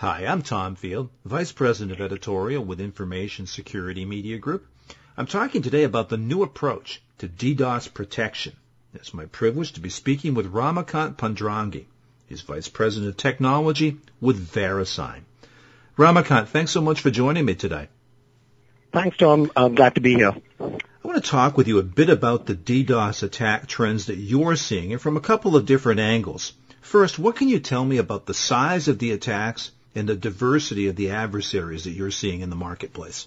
Hi, I'm Tom Field, Vice President of Editorial with Information Security Media Group. I'm talking today about the new approach to DDoS protection. It's my privilege to be speaking with Ramakant Pandrangi. He's Vice President of Technology with VeriSign. Ramakant, thanks so much for joining me today. Thanks, Tom. I'm glad to be here. I want to talk with you a bit about the DDoS attack trends that you're seeing and from a couple of different angles. First, what can you tell me about the size of the attacks and the diversity of the adversaries that you're seeing in the marketplace?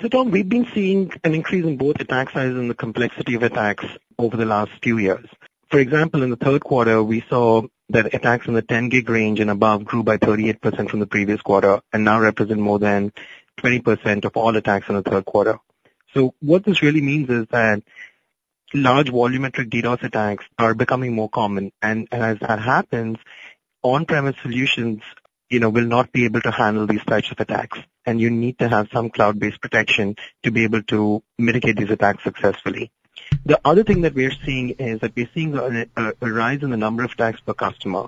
So, Tom, we've been seeing an increase in both attack size and the complexity of attacks over the last few years. For example, in the third quarter, we saw that attacks in the 10 gig range and above grew by 38% from the previous quarter and now represent more than 20% of all attacks in the third quarter. So what this really means is that large volumetric DDoS attacks are becoming more common. And, and as that happens, on-premise solutions, you know, will not be able to handle these types of attacks. And you need to have some cloud-based protection to be able to mitigate these attacks successfully. The other thing that we're seeing is that we're seeing a, a, a rise in the number of attacks per customer.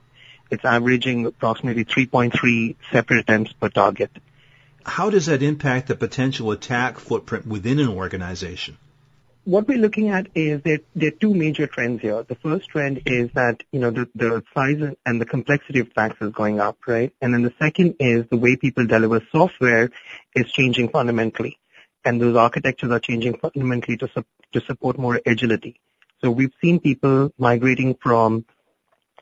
It's averaging approximately 3.3 separate attempts per target. How does that impact the potential attack footprint within an organization? What we're looking at is that there are two major trends here. The first trend is that, you know, the, the size and the complexity of attacks is going up, right? And then the second is the way people deliver software is changing fundamentally. And those architectures are changing fundamentally to, su- to support more agility. So we've seen people migrating from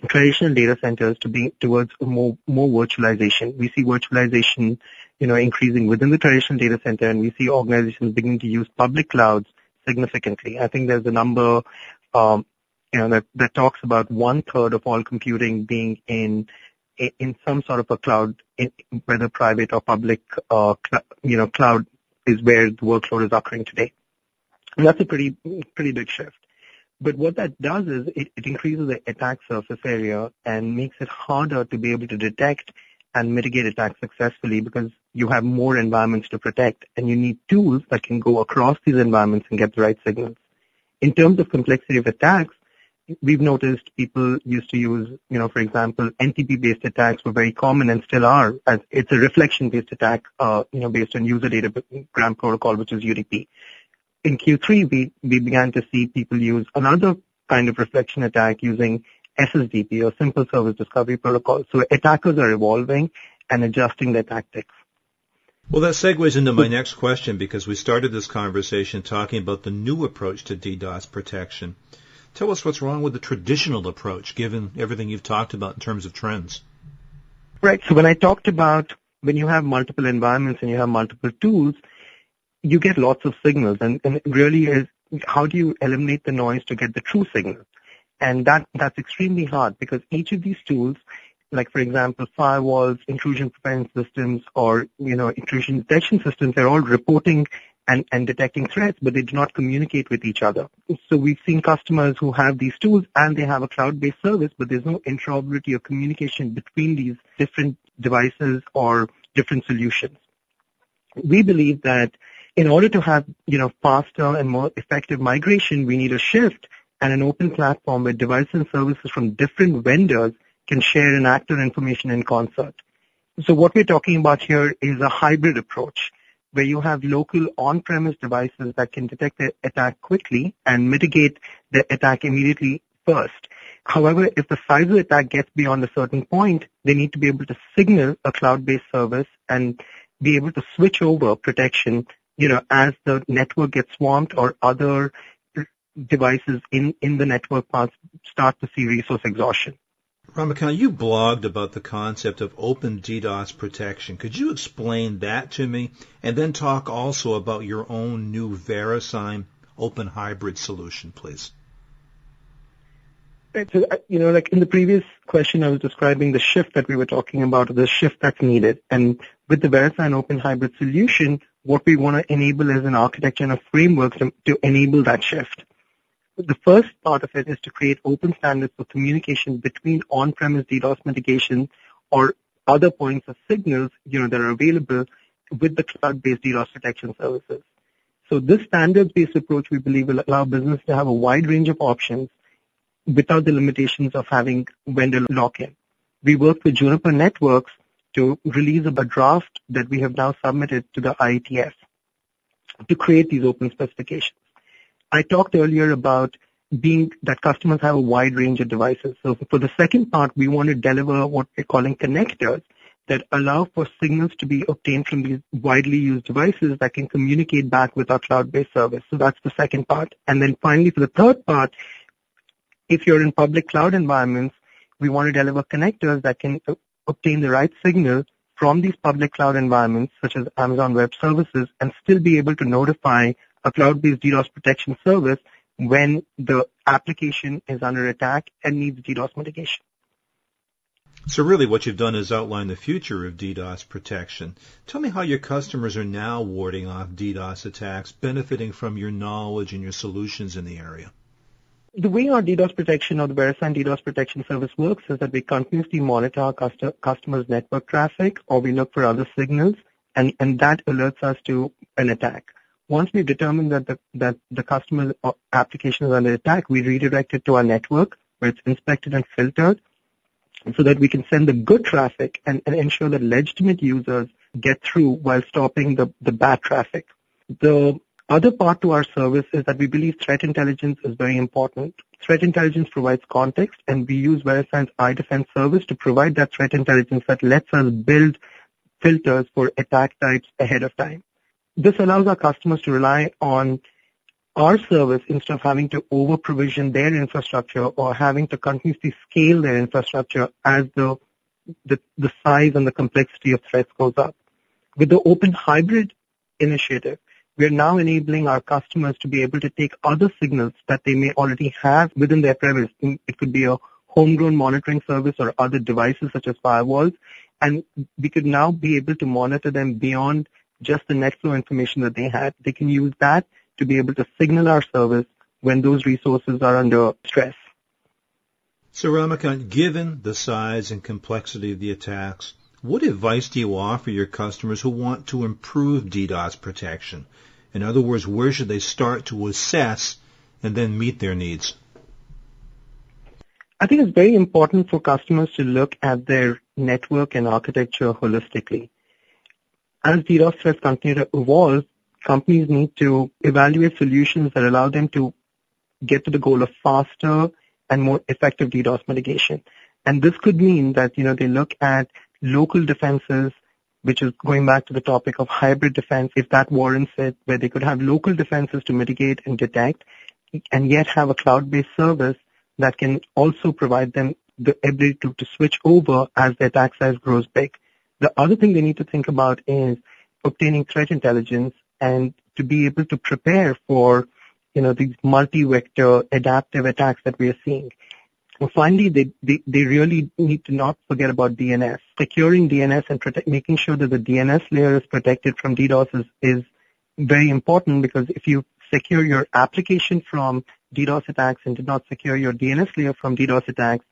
traditional data centers to be towards more more virtualization. We see virtualization, you know, increasing within the traditional data center, and we see organizations beginning to use public clouds significantly. I think there's a number, um, you know, that, talks about one third of all computing being in in some sort of a cloud, whether private or public, uh, cl- you know, cloud is where the workload is occurring today. And that's a pretty pretty big shift. But what that does is it increases the attack surface area and makes it harder to be able to detect and mitigate attacks successfully because you have more environments to protect and you need tools that can go across these environments and get the right signals. In terms of complexity of attacks, we've noticed people used to use, you know, for example, NTP-based attacks were very common and still are. As it's a reflection-based attack, uh, you know, based on user data datagram protocol, which is UDP. In Q3, we, we began to see people use another kind of reflection attack using SSDP or Simple Service Discovery Protocol. So attackers are evolving and adjusting their tactics. Well, that segues into my next question because we started this conversation talking about the new approach to DDoS protection. Tell us what's wrong with the traditional approach given everything you've talked about in terms of trends. Right. So when I talked about when you have multiple environments and you have multiple tools, you get lots of signals and, and it really is how do you eliminate the noise to get the true signal? And that, that's extremely hard because each of these tools, like for example, firewalls, intrusion prevention systems, or, you know, intrusion detection systems, they're all reporting and, and detecting threats, but they do not communicate with each other. So we've seen customers who have these tools and they have a cloud-based service, but there's no interoperability or communication between these different devices or different solutions. We believe that in order to have, you know, faster and more effective mitigation, we need a shift and an open platform where devices and services from different vendors can share and act on information in concert. So what we're talking about here is a hybrid approach where you have local on-premise devices that can detect the attack quickly and mitigate the attack immediately first. However, if the size of the attack gets beyond a certain point, they need to be able to signal a cloud-based service and be able to switch over protection, you know, as the network gets swamped or other devices in, in the network path start to see resource exhaustion. Ramakant, you blogged about the concept of open DDoS protection. Could you explain that to me and then talk also about your own new VeriSign open hybrid solution, please? So, uh, you know, like in the previous question, I was describing the shift that we were talking about, the shift that's needed. And with the VeriSign open hybrid solution, what we want to enable is an architecture and a framework to, to enable that shift. The first part of it is to create open standards for communication between on-premise DDoS mitigation or other points of signals, you know, that are available with the cloud-based DDoS protection services. So this standards-based approach, we believe, will allow business to have a wide range of options without the limitations of having vendor lock-in. we worked with Juniper Networks to release a draft that we have now submitted to the IETF to create these open specifications. I talked earlier about being that customers have a wide range of devices. So for the second part, we want to deliver what we're calling connectors that allow for signals to be obtained from these widely used devices that can communicate back with our cloud-based service. So that's the second part. And then finally, for the third part, if you're in public cloud environments, we want to deliver connectors that can obtain the right signal from these public cloud environments, such as Amazon Web Services, and still be able to notify a cloud-based DDoS protection service when the application is under attack and needs DDoS mitigation. So really what you've done is outline the future of DDoS protection. Tell me how your customers are now warding off DDoS attacks, benefiting from your knowledge and your solutions in the area. The way our DDoS protection or the VeriSign DDoS protection service works is that we continuously monitor our customers' network traffic or we look for other signals and, and that alerts us to an attack. Once we determine that the, that the customer uh, application is under attack, we redirect it to our network where it's inspected and filtered so that we can send the good traffic and, and ensure that legitimate users get through while stopping the, the bad traffic. The other part to our service is that we believe threat intelligence is very important. Threat intelligence provides context and we use VeriSign's iDefense service to provide that threat intelligence that lets us build filters for attack types ahead of time. This allows our customers to rely on our service instead of having to over provision their infrastructure or having to continuously scale their infrastructure as the size and the complexity of threats goes up. With the open hybrid initiative, we are now enabling our customers to be able to take other signals that they may already have within their premise. It could be a homegrown monitoring service or other devices such as firewalls, and we could now be able to monitor them beyond just the net flow information that they had. They can use that to be able to signal our service when those resources are under stress. So Ramakant, given the size and complexity of the attacks, what advice do you offer your customers who want to improve DDoS protection? In other words, where should they start to assess and then meet their needs? I think it's very important for customers to look at their network and architecture holistically. As DDoS threats continue to evolve, companies need to evaluate solutions that allow them to get to the goal of faster and more effective DDoS mitigation. And this could mean that, you know, they look at local defenses, which is going back to the topic of hybrid defense, if that warrants it, where they could have local defenses to mitigate and detect, and yet have a cloud-based service that can also provide them the ability to, to switch over as their attack size grows big. The other thing they need to think about is obtaining threat intelligence and to be able to prepare for, you know, these multi-vector adaptive attacks that we are seeing. Well, finally, they, they, they really need to not forget about DNS. Securing DNS and making sure that the DNS layer is protected from DDoS is, is very important because if you secure your application from DDoS attacks and did not secure your DNS layer from DDoS attacks,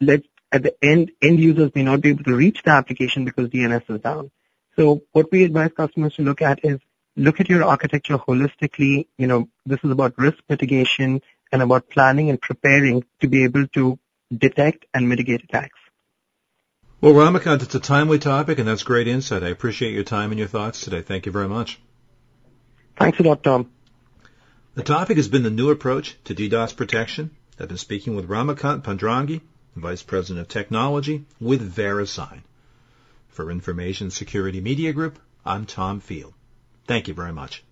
let at the end, end users may not be able to reach the application because DNS is down. So what we advise customers to look at is look at your architecture holistically. You know, this is about risk mitigation and about planning and preparing to be able to detect and mitigate attacks. Well, Ramakant, it's a timely topic, and that's great insight. I appreciate your time and your thoughts today. Thank you very much. Thanks a lot, Tom. The topic has been the new approach to DDoS protection. I've been speaking with Ramakant Pandrangi, Vice President of Technology with VeriSign. For Information Security Media Group, I'm Tom Field. Thank you very much.